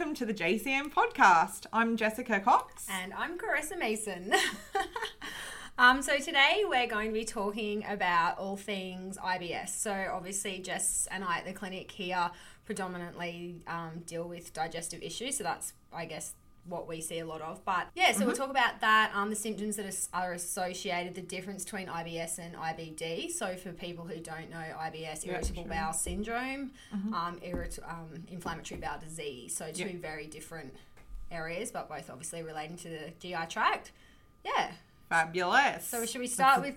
Welcome to the JCN podcast. I'm Jessica Cox. And I'm Carissa Mason. um, so today we're going to be talking about all things IBS. So obviously, Jess and I at the clinic here predominantly um, deal with digestive issues. So that's, I guess, what we see a lot of. But yeah, so we'll talk about that, um, the symptoms that are, are associated, the difference between IBS and IBD. So for people who don't know, IBS, Yeah, irritable sure. bowel syndrome, um, irrit- um, inflammatory bowel disease. So two Yeah. very different areas, but both obviously relating to the GI tract. Yeah. Fabulous. So should we start with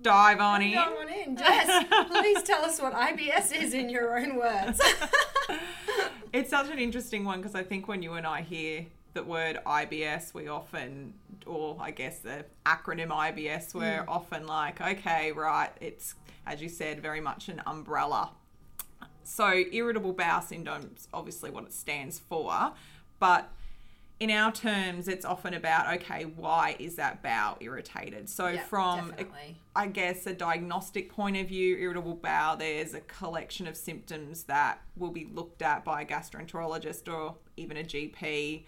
dive on in? Go on in, Jess? please tell us what IBS is in your own words. It's such an interesting one because I think when you and I hear the word IBS, we often, or I guess the acronym IBS, we're mm. often like, okay, right, it's, as you said, very much an umbrella. So, irritable bowel syndrome is obviously what it stands for, but in our terms, it's often about, okay, why is that bowel irritated? So, Yeah, from definitely. I guess, a diagnostic point of view, irritable bowel, there's a collection of symptoms that will be looked at by a gastroenterologist or even a GP.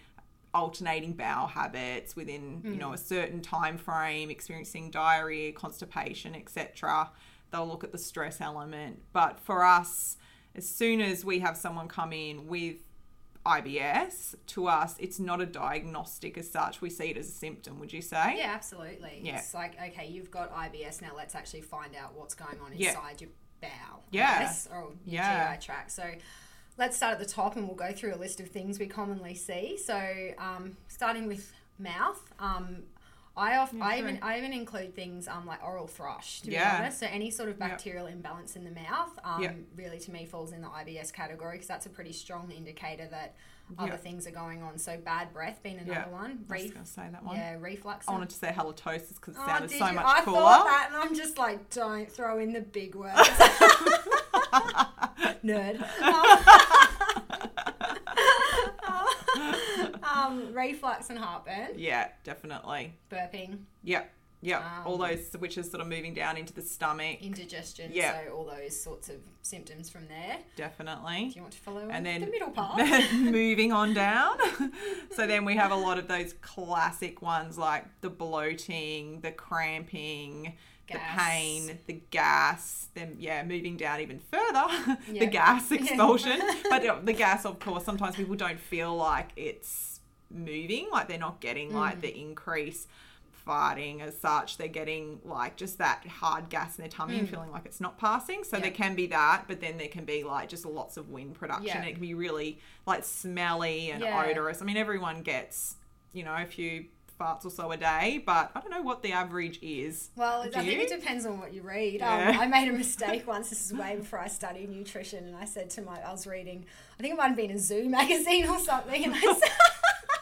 Alternating bowel habits within you know a mm. certain time frame, experiencing diarrhea, constipation, etc. They'll look at the stress element. But for us, as soon as we have someone come in with IBS, to us, it's not a diagnostic as such. We see it as a symptom. Would you say? yeah, absolutely. Yeah. It's like, okay, you've got IBS now. Let's actually find out what's going on Yeah. inside your bowel. Yeah. Yes, or your Yeah. GI tract. So let's start at the top and we'll go through a list of things we commonly see. So um, starting with mouth. Um, I, off, I even I even include things um, like oral thrush to Yeah. be honest. So any sort of Yep. bacterial imbalance in the mouth um, Yep. really to me falls in the IBS category because that's a pretty strong indicator that other Yep. things are going on. So bad breath being another Yeah. one. I was going to say that one. yeah, reflux. I wanted to say halitosis because it Oh, sounded so much I cooler. thought that, and I'm just like, don't throw in the big words. Nerd. Um, um, reflux and heartburn, Yeah, definitely. burping, Yep, yep. All Um, those which is sort of moving down into the stomach. indigestion. Yeah. So all those sorts of symptoms from there. Definitely. Do you want to follow And then the middle part? moving on down. so then we have a lot of those classic ones like the bloating, the cramping, the pain, the gas. Then yeah, moving down even further, Yeah. the gas Yeah. expulsion. but uh, the gas, of course, sometimes people don't feel like it's moving, like they're not getting like Mm. the increase farting as such they're getting like just that hard gas in their tummy and feeling like it's not passing so Mm. Yeah. there can be that but then there can be like just lots of wind production Yeah. it can be really like smelly and Yeah. odorous i mean everyone gets you know a few farts or so a day but i don't know what the average is Well, Do I think it depends on what you read. Yeah. Um, I made a mistake once. This is way before I studied nutrition, and I said to my, I was reading, I think it might have been a Zoo magazine or something, and I said.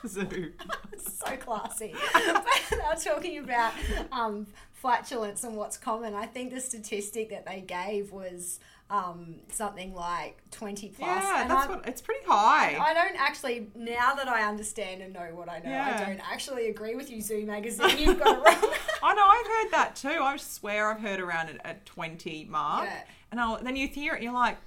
Zoo. so classy. but they were talking about um, flatulence and what's common. I think the statistic that they gave was um, something like 20 plus. yeah and that's I'm- what it's pretty high I don't actually, now that I understand and know what I know, Yeah. I don't actually agree with you, Zoo Magazine. You've got it wrong. I know I've heard that too. I swear I've heard around at, at 20 mark. Yeah. And I'll, then you hear it and you're like,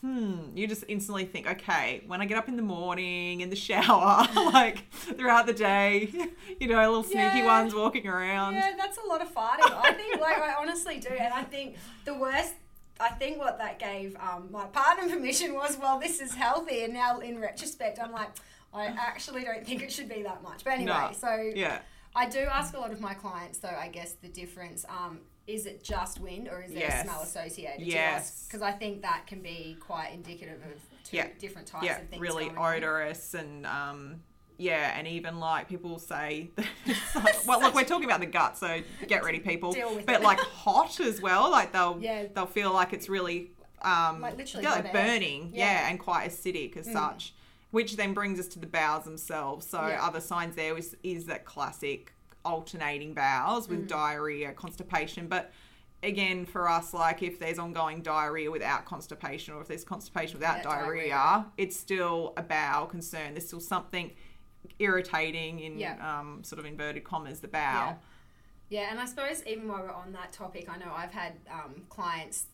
hmm, you just instantly think, okay, when I get up in the morning, in the shower, like throughout the day, you know, little sneaky Yeah. ones walking around. Yeah, that's a lot of farting. I think, like, I honestly do. And I think the worst, I think what that gave um, my partner permission was, well, this is healthy. And now in retrospect, I'm like, I actually don't think it should be that much. But anyway, No. so Yeah. I do ask a lot of my clients, though, I guess the difference. Um, is it just wind or is there Yes. a smell associated Yes. Because I think that can be quite indicative of two Yeah. different types Yeah, of things. really on. odorous and um yeah, and even like people say, well, look, we're talking about the gut, so get ready, people. But it. like hot as well, like they'll Yeah. they'll feel like it's really um, Like literally yeah, like burning, Yeah. Mm. yeah. and quite acidic as such. Which then brings us to the bowels themselves. So other signs there is, is that classic alternating bowels Mm. with diarrhea, constipation, but. Again, for us, like if there's ongoing diarrhea without constipation, or if there's constipation without diarrhea, diarrhea. it's still a bowel concern. There's still something irritating in Yeah. um, sort of inverted commas the bowel. Yeah, and I suppose even while we're on that topic, I know I've had um, clients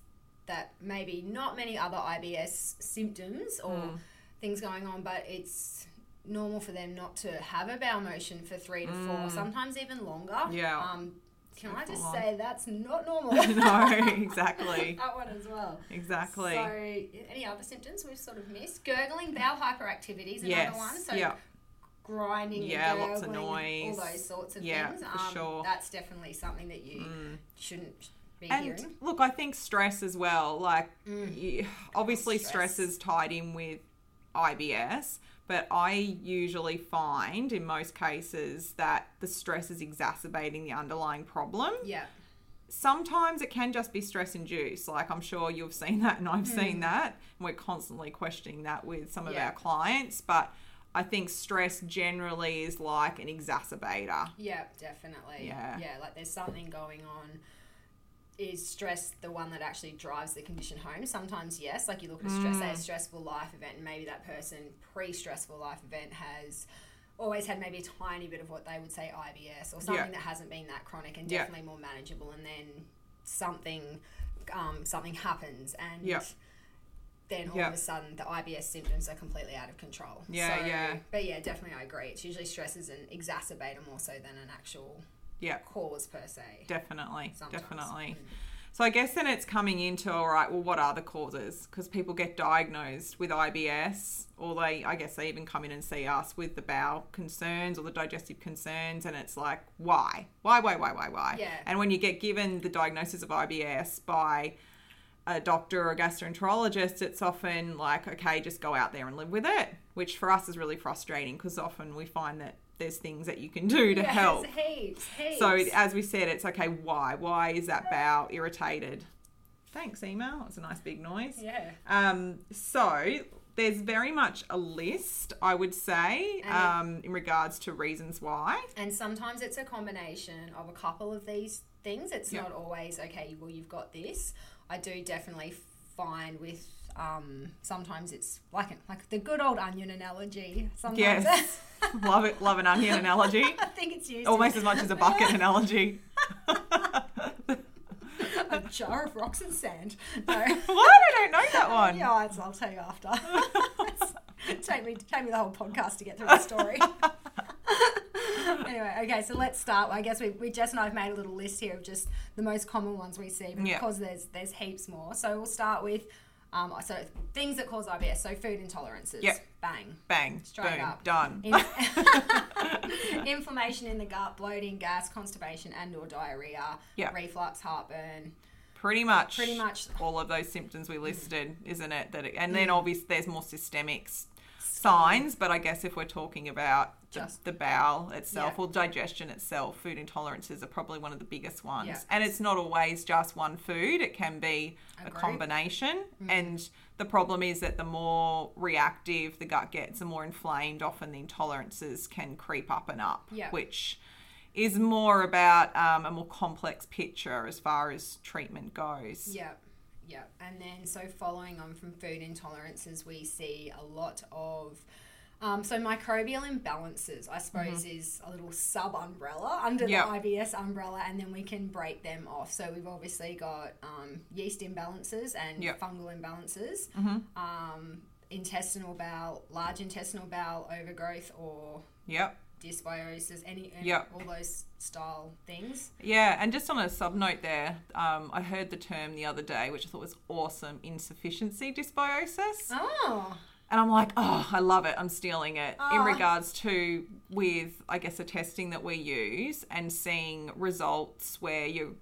that maybe not many other IBS symptoms or Mm. things going on, but it's normal for them not to have a bowel motion for three to four, sometimes even longer. Mm. Yeah. Um, can I just say that's not normal? no, exactly. that one as well. Exactly. So, any other symptoms we've sort of missed? Gurgling, bowel hyperactivity is another yes. one. So, yeah. Grinding, and Yeah, lots of noise. all those sorts of Yeah, things. for um, sure. That's definitely something that you shouldn't be And hearing. look, I think stress as well. Like, you, obviously, stress. stress is tied in with IBS, but I usually find in most cases that the stress is exacerbating the underlying problem. Yeah, sometimes it can just be stress induced. Like I'm sure you've seen that and I've Hmm. seen that. And we're constantly questioning that with some of Yeah. our clients. But I think stress generally is like an exacerbator. yeah, definitely. Yeah. yeah, like there's something going on. Is stress the one that actually drives the condition home? Sometimes, yes. Like you look at a stress, Mm. say a stressful life event, and maybe that person pre-stressful life event has always had maybe a tiny bit of what they would say IBS or something Yeah. that hasn't been that chronic and Yeah. definitely more manageable. And then something, um, something happens, and Yeah. Then all Yeah. of a sudden the IBS symptoms are completely out of control. Yeah, So- yeah. But yeah, definitely I agree. It's usually stress and exacerbate exacerbator more so than an actual Yeah, cause per se. definitely. Sometimes. Definitely. Mm. So I guess then it's coming into all right. Well, what are the causes? Because people get diagnosed with IBS, or they, I guess, they even come in and see us with the bowel concerns or the digestive concerns, and it's like, why, why, why, why, why, why? Yeah. And when you get given the diagnosis of IBS by a doctor or a gastroenterologist, it's often like, okay, just go out there and live with it, which for us is really frustrating because often we find that there's things that you can do to Yes, help. heaps, heaps. So as we said, it's okay. Why? Why is that bowel irritated? Thanks, email. It's a nice big noise. yeah. Um, so there's very much a list, I would say, um, in regards to reasons why. And sometimes it's a combination of a couple of these things. It's Yeah. not always okay. Well, you've got this. I do definitely find with um, sometimes it's like like the good old onion analogy. Sometimes Yes, love it. Love an onion analogy. I think it's used Almost as much as a bucket analogy. a jar of rocks and sand. No. what? I don't know that one. Yeah, I'll tell you after. take me, take me the whole podcast to get through the story. Anyway, okay, so let's start. I guess we, we Jess and I have made a little list here of just the most common ones we see, but Yeah. because there's there's heaps more. So we'll start with um, so things that cause IBS. So food intolerances. Yep. Bang. Bang. Straight boom. up. Done. In- inflammation in the gut, bloating, gas, constipation, and/or diarrhea. Yeah. Reflux, heartburn. Pretty much. Pretty much. all of those symptoms we listed, isn't it? That it, and then obviously there's more systemic signs, but I guess if we're talking about Just- the bowel itself Yeah. or digestion itself, food intolerances are probably one of the biggest ones. Yeah. And it's not always just one food; it can be a Agreed. combination. Mm. And the problem is that the more reactive the gut gets, the more inflamed often the intolerances can creep up and up, Yeah. which is more about um, a more complex picture as far as treatment goes. Yep, yep. And then, so following on from food intolerances, we see a lot of. Um, so microbial imbalances, I suppose, is a little sub umbrella under Mm-hmm. Yep. the IBS umbrella, and then we can break them off. So we've obviously got um, yeast imbalances and Yep. fungal imbalances, Mhm. um, intestinal bowel, large intestinal bowel overgrowth, or Yep. dysbiosis, any, any Yep. all those style things. Yeah, and just on a sub note there, um, I heard the term the other day, which I thought was awesome insufficiency dysbiosis. Oh, And I'm like, oh, I love it. I'm stealing it. In Oh. regards to, with, I guess, the testing that we use and seeing results where you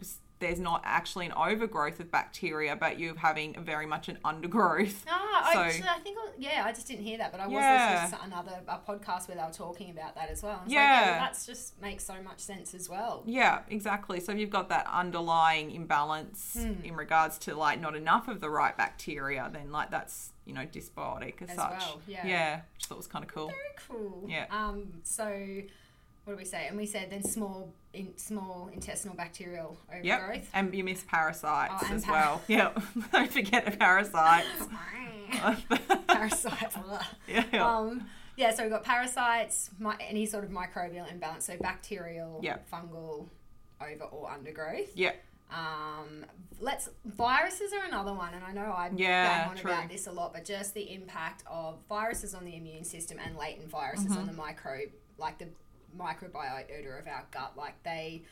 there's not actually an overgrowth of bacteria, but you're having very much an undergrowth. Ah, So- I, actually, I think, yeah, I just didn't hear that, but I was Yeah. listening to another a podcast where they were talking about that as well. Yeah. like, yeah, well, that's just makes so much sense as well. Yeah, exactly. So if you've got that underlying imbalance Hmm. in regards to like not enough of the right bacteria, then like that's you know dysbiotic as, As such. well, yeah. Yeah, which I thought was kind of cool. Very cool. Yeah. Um. So, what do we say? And we said then small in small intestinal bacterial Yep. overgrowth. And you miss parasites Oh, as par- well. Yeah. Don't forget the parasites. parasites. yeah. um, yeah, so we've got parasites, mi- any sort of microbial imbalance, so bacterial, Yeah. fungal, over or undergrowth. yeah. Um, let's viruses are another one, and I know I Yeah, bang on true. about this a lot, but just the impact of viruses on the immune system and latent viruses Mm-hmm. on the microbe, like the microbiota of our gut, like they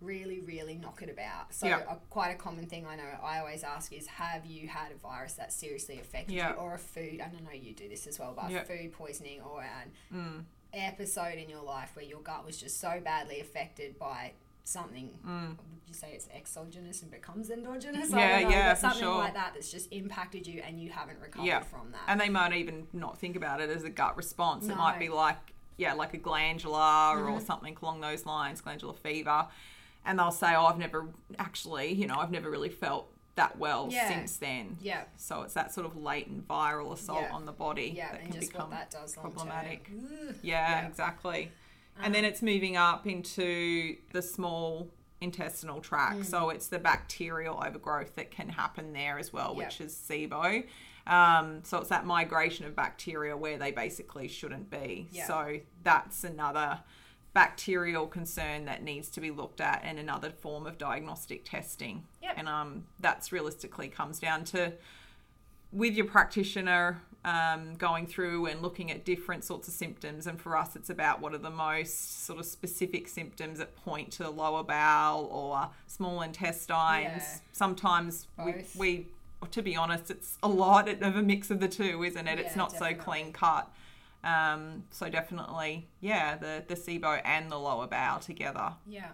really, really knock it about. So, Yeah. a, quite a common thing I know I always ask is, have you had a virus that seriously affected Yeah. you, or a food? I don't know you do this as well, but Yeah. food poisoning or an Mm. episode in your life where your gut was just so badly affected by something. Would you say it's exogenous and becomes endogenous? Mm. Yeah, know, yeah, something sure. like that that's just impacted you and you haven't recovered Yeah. from that. And they might even not think about it as a gut response. It might be like, yeah, like a glandular Mm-hmm. or something along those lines, glandular fever. And they'll say, oh, I've never actually, you know, I've never really felt that well Yeah. since then. yeah, So it's that sort of latent viral assault Yeah. on the body yeah, that and can just become what that problematic. Yeah, Yeah. exactly. And then it's moving up into the small intestinal tract. Mm. So it's the bacterial overgrowth that can happen there as well, which is SIBO. Um, so it's that migration of bacteria where they basically shouldn't be. Yeah. So that's another bacterial concern that needs to be looked at and another form of diagnostic testing. Yep. And um, that's realistically comes down to with your practitioner um, going through and looking at different sorts of symptoms. And for us, it's about what are the most sort of specific symptoms that point to the lower bowel or small intestines. Yeah. Sometimes we, Both. we, to be honest, it's a lot of a mix of the two, isn't it? it's Yeah, not so clean cut. Um, so definitely, yeah, the the SIBO and the lower bowel together. Yeah.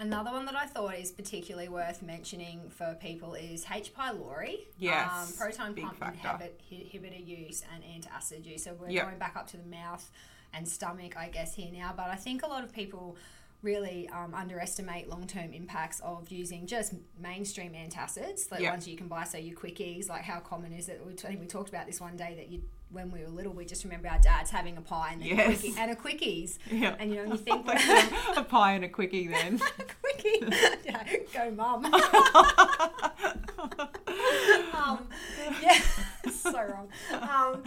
Another one that I thought is particularly worth mentioning for people is H. pylori. Yes, Um, proton pump factor. inhibit, inhibitor use and antacid use. So we're Yep. going back up to the mouth and stomach, I guess, here now. But I think a lot of people really um, underestimate long-term impacts of using just mainstream antacids, like ones you can buy. So your Quick-Eze, like how common is it? We, I think we talked about this one day that you, when we were little, we just remember our dads having a pie and then Yes. a quickie and a Quick-Eze. Yeah. And you know, you think a pie and a quickie then. quickie. yeah, go mum. um, yeah, so wrong. Um,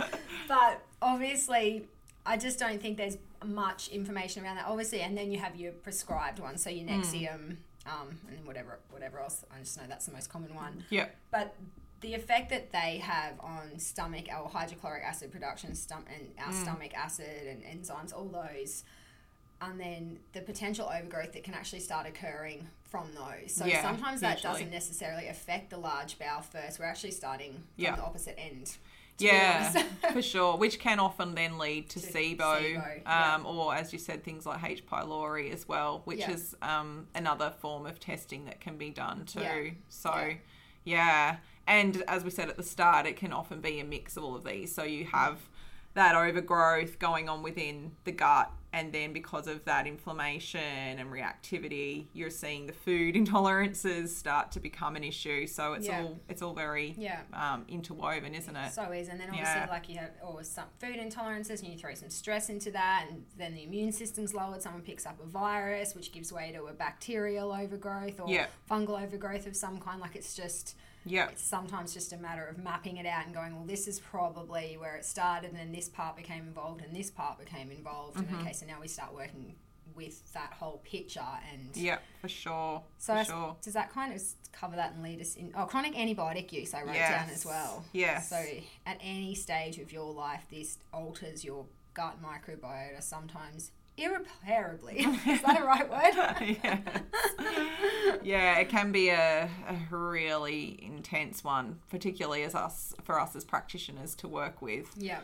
but obviously, I just don't think there's much information around that. Obviously, and then you have your prescribed one, so your Nexium, um, and whatever whatever else. I just know that's the most common one. Yep. But the effect that they have on stomach or hydrochloric acid production, stom- and our stomach acid and enzymes, all those, and then the potential overgrowth that can actually start occurring from those. So Yeah, sometimes that usually. doesn't necessarily affect the large bowel first. We're actually starting from Yeah. the opposite end. Yeah, for sure. Which can often then lead to, To SIBO, SIBO, yeah. um, or as you said, things like H. pylori as well, which Yeah. is um, another form of testing that can be done too. Yeah. So, yeah. And as we said at the start, it can often be a mix of all of these. So you have that overgrowth going on within the gut, and then because of that inflammation and reactivity, you're seeing the food intolerances start to become an issue. So it's Yeah. all it's all very Yeah. um, interwoven, isn't it? So is, and then obviously Yeah. like you have or some food intolerances, and you throw some stress into that, and then the immune system's lowered. Someone picks up a virus, which gives way to a bacterial overgrowth or fungal overgrowth of some kind. Like it's just yeah. it's sometimes just a matter of mapping it out and going, well, this is probably where it started, and then this part became involved, and this part became involved. Mm-hmm. And okay, so now we start working with that whole picture and Yeah, for sure. so for sure. does that kind of cover that and lead us in? Oh, chronic antibiotic use I wrote Yes. down as well. yeah So at any stage of your life, this alters your gut microbiota sometimes irreparably. Is that a right word? yes. Yeah, it can be a, a really intense one, particularly as us for us as practitioners to work with. yeah.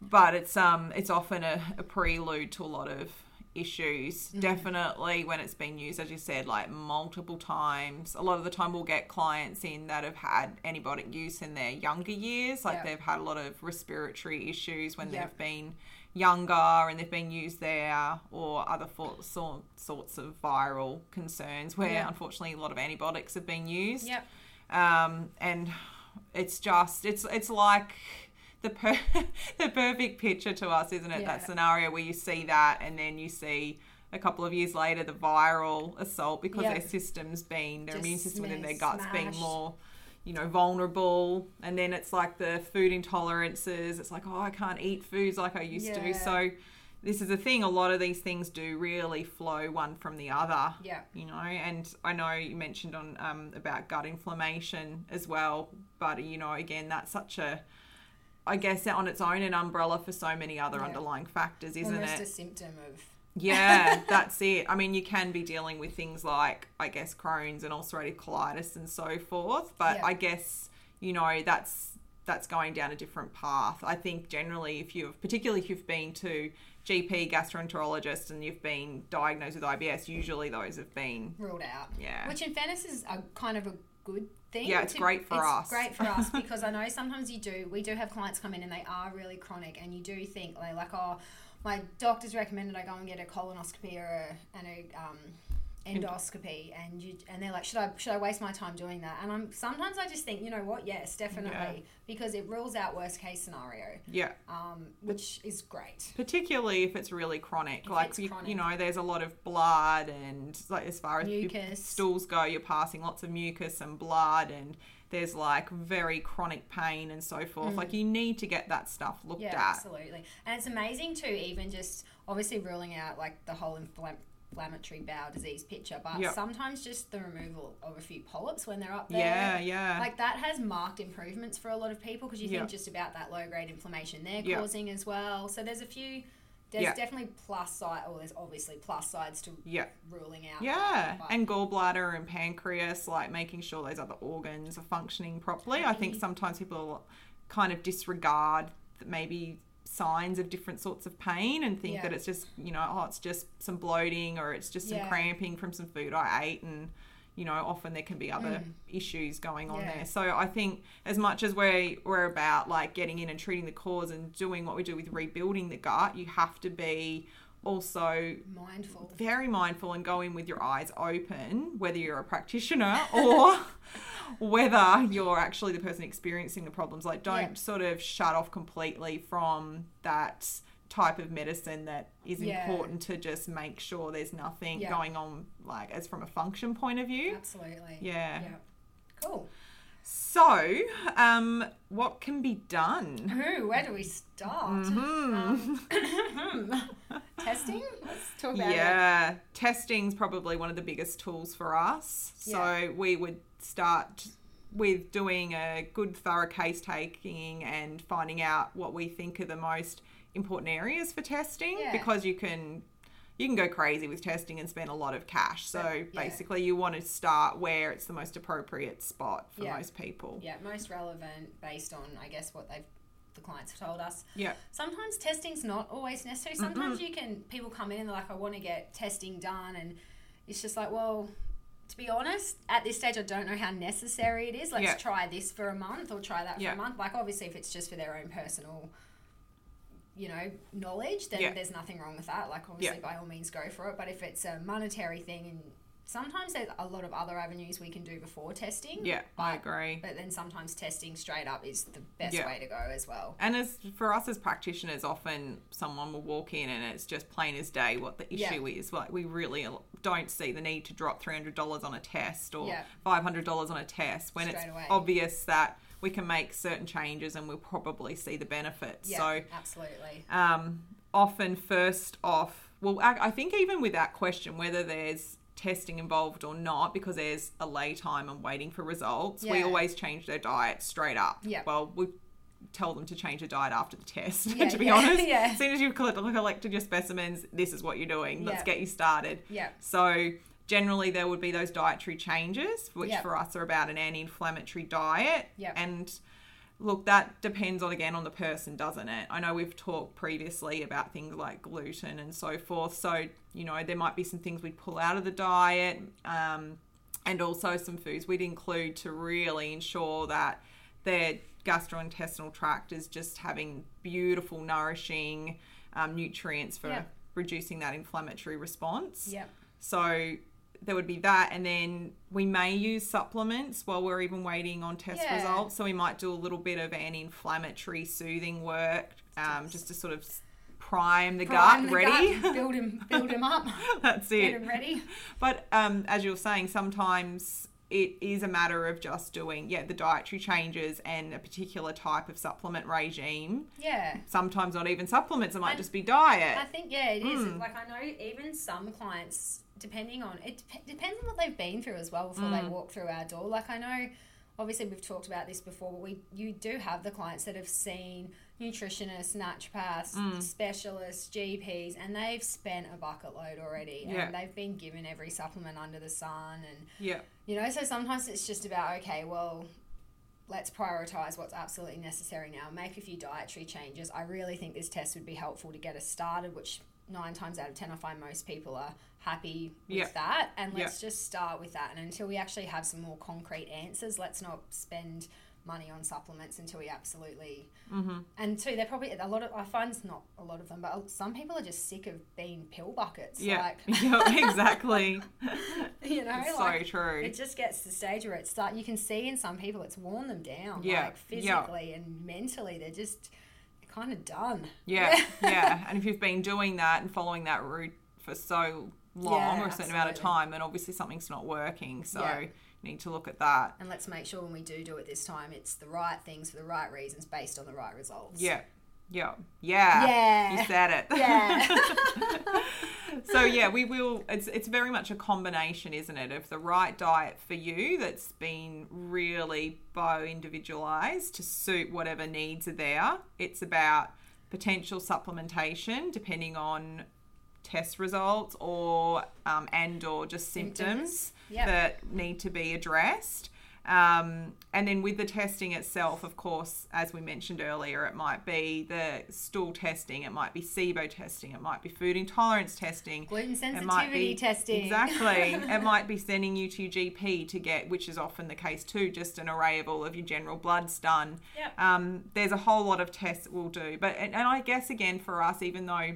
But it's um it's often a, a prelude to a lot of issues. Definitely when it's been used, as you said, like multiple times. A lot of the time, we'll get clients in that have had antibiotic use in their younger years, like Yeah. they've had a lot of respiratory issues when Yeah. they've been younger and they've been used there, or other for, sort, sorts of viral concerns where Yeah. unfortunately a lot of antibiotics have been used Yep. um, and it's just it's it's like the per- the perfect picture to us, isn't it? Yeah. That scenario where you see that, and then you see a couple of years later the viral assault because Yeah. their system's been their Just immune system within their smashed. guts being more you know vulnerable and then it's like the food intolerances. It's like oh i can't eat foods like i used to. So this is the thing a lot of these things do really flow one from the other Yeah. you know? And i know you mentioned on um, about gut inflammation as well but you know again that's such a i guess on its own an umbrella for so many other Yeah. underlying factors isn't Almost it? a symptom of yeah, that's it. I mean, you can be dealing with things like, I guess, Crohn's and ulcerative colitis and so forth, but Yeah. I guess you know that's that's going down a different path. I think generally, if you've particularly if you've been to GP gastroenterologist and you've been diagnosed with IBS, usually those have been ruled out. Yeah. Which in fairness is a kind of a good thing. Yeah, it's great for it's us. great for us because I know sometimes you do. We do have clients come in and they are really chronic, and you do think like, like oh, my doctor's recommended I go and get a colonoscopy or a, and a um, endoscopy, and you and they're like, should I should I waste my time doing that? And I'm sometimes I just think, you know what? Yes, definitely, Yeah. because it rules out worst case scenario, yeah. um, which is great. Particularly if it's really chronic, If like you, chronic. you know, there's a lot of blood and like as far as Mucus. stools go, you're passing lots of mucus and blood, and there's like very chronic pain and so forth. Like you need to get that stuff looked Mm. Yeah, at. absolutely. And it's amazing too, even just obviously ruling out like the whole infl- inflammatory bowel disease picture, but Yep. sometimes just the removal of a few polyps when they're up there. Yeah, yeah. Like that has marked improvements for a lot of people because you Yep. think just about that low grade inflammation they're Yep. causing as well. So there's a few. There's Yep. definitely plus side, or there's obviously plus sides to yeah. ruling out. Yeah, that, and gallbladder and pancreas, like making sure those other organs are functioning properly. I think sometimes people kind of disregard that maybe signs of different sorts of pain and think Yeah. that it's just, you know, oh, it's just some bloating or it's just some Yeah. cramping from some food I ate. And, you know, often there can be other issues going on Mm. Yeah. there. So I think as much as we're, we're about like getting in and treating the cause and doing what we do with rebuilding the gut, you have to be also mindful. very mindful and go in with your eyes open, whether you're a practitioner or whether you're actually the person experiencing the problems. Like, don't Yeah. sort of shut off completely from that type of medicine that is Yeah. important to just make sure there's nothing Yeah. going on, like, as from a function point of view. Absolutely. Yeah. Yeah. Cool. So, um, what can be done? Ooh, where do we start? Mm-hmm. Um, testing? Let's talk about it. yeah, testing's probably one of the biggest tools for us. So we would start with doing a good thorough case taking and finding out what we think are the most important areas for testing Yeah. because you can you can go crazy with testing and spend a lot of cash. So Yeah. basically you want to start where it's the most appropriate spot for Yeah. most people. Yeah, most relevant based on, I guess, what they've the clients have told us. Yeah. Sometimes testing's not always necessary. Sometimes you can people come in and they're like, I want to get testing done, and it's just like, well, to be honest, at this stage, I don't know how necessary it is. Let's Yeah. try this for a month or try that for a month. Like, obviously, if it's just for their own personal, you know, knowledge, then Yeah. there's nothing wrong with that. Like, obviously, by all means, go for it. But if it's a monetary thing, and sometimes there's a lot of other avenues we can do before testing. Yeah, I agree. But then sometimes testing straight up is the best Yeah. way to go as well. And as for us as practitioners, often someone will walk in and it's just plain as day what the Yeah. issue is. Like we really don't see the need to drop three hundred dollars on a test or Yeah. five hundred dollars on a test when it's away. obvious that we can make certain changes and we'll probably see the benefits. Yeah, So absolutely. um, often first off well I, I think even with that question whether there's testing involved or not because there's a lay time and waiting for results we always change their diet straight up Yeah. well we tell them to change their diet after the test Yeah, to be yeah, honest yeah. as soon as you've collect- collected your specimens this is what you're doing let's Yeah. get you started Yeah. so generally there would be those dietary changes which Yeah. for us are about an anti-inflammatory diet Yeah. and Look, that depends on again on the person, doesn't it? I know we've talked previously about things like gluten and so forth. So, you know, there might be some things we'd pull out of the diet um, and also some foods we'd include to really ensure that their gastrointestinal tract is just having beautiful, nourishing um, nutrients for Yep. reducing that inflammatory response. Yep. So there would be that, and then we may use supplements while we're even waiting on test Yeah. results. So we might do a little bit of an inflammatory soothing work, um, just to sort of prime the Prime gut, the ready. gut, build him, build him up, That's get it. him ready. But um, as you were saying, sometimes it is a matter of just doing, yeah, the dietary changes and a particular type of supplement regime. Yeah. Sometimes not even supplements; it might And just be diet. I think yeah, it is. Mm. Like I know even some clients, depending on it, dep- depends on what they've been through as well before Mm. they walk through our door. Like I know, obviously we've talked about this before, but we you do have the clients that have seen nutritionists, naturopaths, Mm. specialists, GPs, and they've spent a bucket load already, Yeah. and they've been given every supplement under the sun, and yeah, you know. So sometimes it's just about okay, well. Let's prioritize what's absolutely necessary now. Make a few dietary changes. I really think this test would be helpful to get us started, which nine times out of ten, I find most people are happy with Yeah. that. And let's just start with that. And until we actually have some more concrete answers, let's not spend money on supplements until we absolutely. hmm And two, they're probably a lot of. I find it's not a lot of them, but some people are just sick of being pill buckets. yeah, Like, yeah, exactly. you know, It's like, so true. it just gets to the stage where it's start. You can see in some people it's worn them down, Yeah, like yeah. physically and mentally. They're just kind of done. Yeah, yeah. And if you've been doing that and following that route for so long Yeah, or a certain amount of time, then obviously something's not working. So Yeah. Need to look at that. And let's make sure when we do do it this time, it's the right things for the right reasons, based on the right results. Yeah, yeah, yeah. Yeah. You said it. Yeah. so yeah, we will. It's it's very much a combination, isn't it, of the right diet for you that's been really bio individualized to suit whatever needs are there. It's about potential supplementation depending on test results or um, and or just symptoms, Symptoms. Yep. that need to be addressed. Um, and then with the testing itself, of course, as we mentioned earlier, it might be the stool testing, it might be SIBO testing, it might be food intolerance testing, Gluten sensitivity be testing. exactly. it might be sending you to your GP to get, which is often the case too, just an array of all of your general bloods done. Yep. Um, there's a whole lot of tests that we'll do, but and, and I guess again for us, even though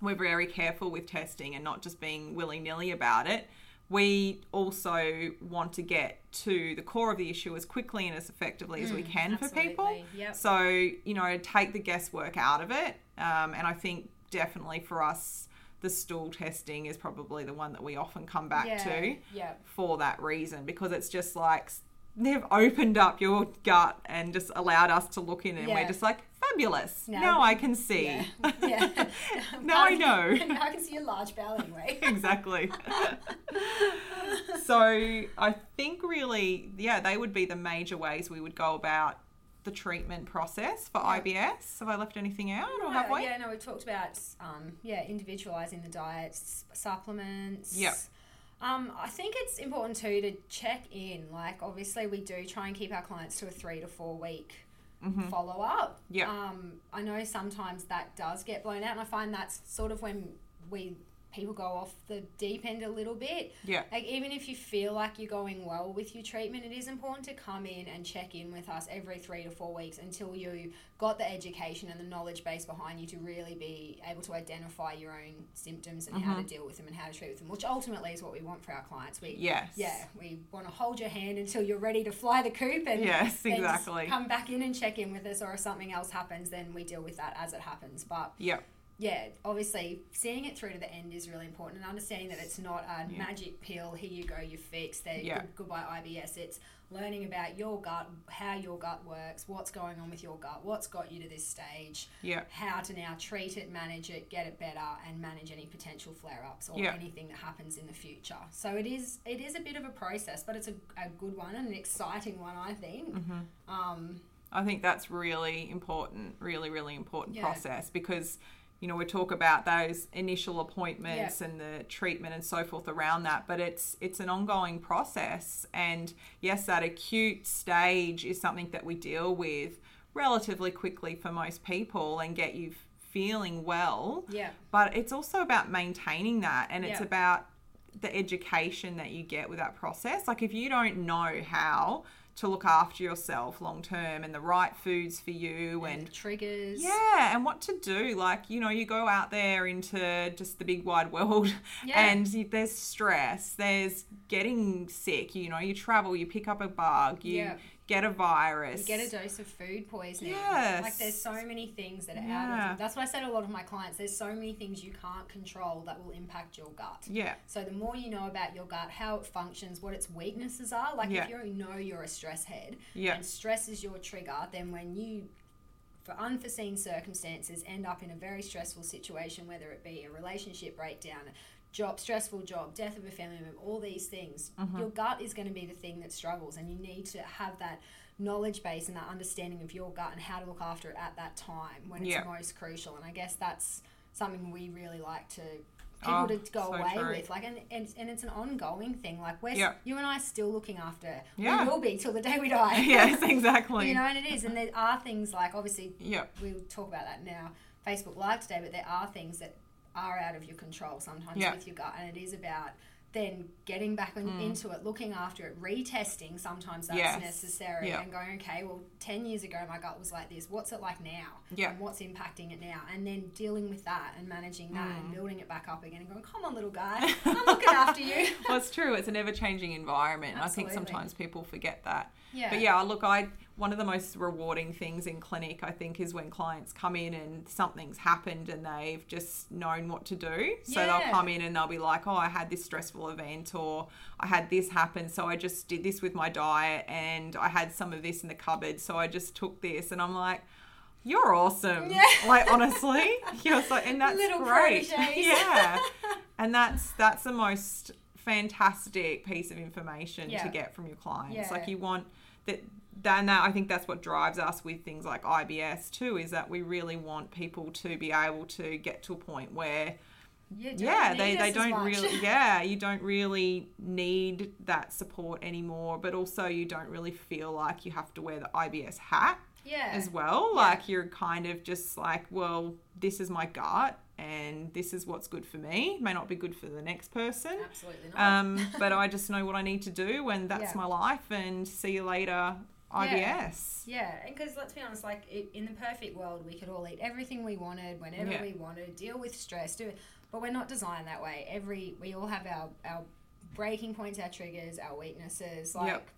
we're very careful with testing and not just being willy nilly about it. We also want to get to the core of the issue as quickly and as effectively as we can for people. Mm. Yep. So, you know, take the guesswork out of it. Um, and I think definitely for us, the stool testing is probably the one that we often come back yeah. to Yeah. for that reason because it's just like they've opened up your gut and just allowed us to look in and we're just like fabulous Now now, I can see Yeah. yeah. Now I know. now I can see a large bowel anyway. exactly so i think really yeah they would be the major ways we would go about the treatment process for Yeah. ibs have i left anything out or No, have we Yeah, no, we've talked about um, yeah, individualizing the diets, supplements. Yep. Um, I think it's important too to check in. Like, obviously, we do try and keep our clients to a three to four week Mhm. follow up. Yeah. Um, I know sometimes that does get blown out, and I find that's sort of when we people go off the deep end a little bit. yeah Like even if you feel like you're going well with your treatment, it is important to come in and check in with us every three to four weeks until you got the education and the knowledge base behind you to really be able to identify your own symptoms and how to mm-hmm. deal with them and how to treat with them, which ultimately is what we want for our clients. We yes yeah, we want to hold your hand until you're ready to fly the coop and Yes, exactly. come back in and check in with us or if something else happens then we deal with that as it happens. But yeah yeah, obviously seeing it through to the end is really important and understanding that it's not a Yeah. magic pill, here you go, you fix, fixed, there, Yeah. good, goodbye IBS. It's learning about your gut, how your gut works, what's going on with your gut, what's got you to this stage, yeah how to now treat it, manage it, get it better, and manage any potential flare ups or Yeah. anything that happens in the future. So it is it is a bit of a process, but it's a, a good one and an exciting one, I think. Mm-hmm. Um, I think that's really important, really, really important Yeah. process because, you know, we talk about those initial appointments and the treatment and so forth around that, but it's it's an ongoing process. And yes, that acute stage is something that we deal with relatively quickly for most people and get you feeling well. Yeah. But it's also about maintaining that and it's Yeah. about the education that you get with that process. Like if you don't know how to look after yourself long term and the right foods for you and And triggers. yeah, and what to do. Like, you know, you go out there into just the big wide world Yeah. and there's stress, there's getting sick, you know, you travel, you pick up a bug, you Yeah. Get a virus. You get a dose of food poisoning. Yes. Like there's so many things that are out Yeah. of That's what I said to a lot of my clients. There's so many things you can't control that will impact your gut. Yeah, So the more you know about your gut, how it functions, what its weaknesses are, like Yeah. if you know you're a stress head Yeah. and stress is your trigger, then when you for unforeseen circumstances end up in a very stressful situation, whether it be a relationship breakdown, job, stressful job, death of a family member, all these things, Mm-hmm. your gut is going to be the thing that struggles, and you need to have that knowledge base and that understanding of your gut and how to look after it at that time when it's Yeah. most crucial. And I guess that's something we really like to people Oh, to go so away true. with like and, and and it's an ongoing thing like we're Yeah. you and I are still looking after Yeah. we will be till the day we die yes, exactly. you know and it is and there are things like obviously yeah, we'll talk about that now Facebook live today but there are things that are out of your control sometimes Yeah. with your gut and it is about then getting back on, into it looking after it retesting sometimes that's Mm. Yes. necessary and going okay well 10 years ago my gut was like this what's it like now Yeah. and what's impacting it now and then dealing with that and managing that Mm. and building it back up again and going come on little guy i'm looking after you well, it's true. It's an ever-changing environment. and I think sometimes people forget that. yeah But yeah, look, I one of the most rewarding things in clinic, I think, is when clients come in and something's happened and they've just known what to do. So Yeah. they'll come in and they'll be like, "Oh, I had this stressful event, or I had this happen, so I just did this with my diet, and I had some of this in the cupboard, so I just took this." And I'm like. You're awesome. Yeah. Like honestly, you're so, and that's Little great. proteges. Yeah, and that's that's the most fantastic piece of information to get from your clients. Yeah. Like you want that then that I think that's what drives us with things like IBS too is that we really want people to be able to get to a point where yeah they, they don't much. really yeah you don't really need that support anymore but also you don't really feel like you have to wear the IBS hat yeah as well Yeah. like you're kind of just like well this is my gut and this is what's good for me may not be good for the next person absolutely not um, but I just know what I need to do, and that's Yeah. my life. And see you later, IBS. Yeah, and because let's be honest, like i in the perfect world, we could all eat everything we wanted whenever Yeah. we wanted, deal with stress, do it. But we're not designed that way. Every we all have our our breaking points, our triggers, our weaknesses. Like Yep.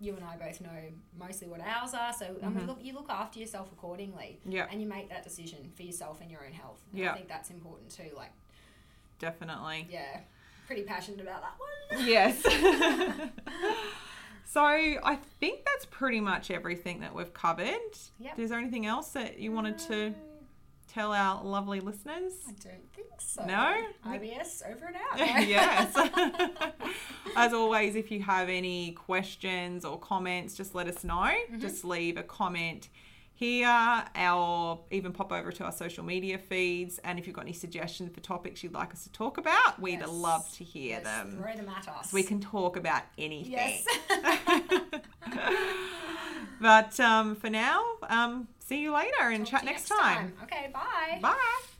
you and I both know mostly what ours are. So and we mm-hmm. look you look after yourself accordingly, Yeah, and you make that decision for yourself and your own health. Yeah. I think that's important too. Like definitely. yeah, pretty passionate about that one. Yes. so I think that's pretty much everything that we've covered. Yep. Is there anything else that you wanted to tell our lovely listeners? I don't think so. No? IBS over and out. yes. As always, if you have any questions or comments, just let us know. Mm-hmm. Just leave a comment here, or even pop over to our social media feeds. And if you've got any suggestions for topics you'd like us to talk about, we'd Yes. love to hear Yes, them. Throw them at us. We can talk about anything. Yes. but um, for now, um, see you later and Talk chat you next time. Okay, bye. Bye.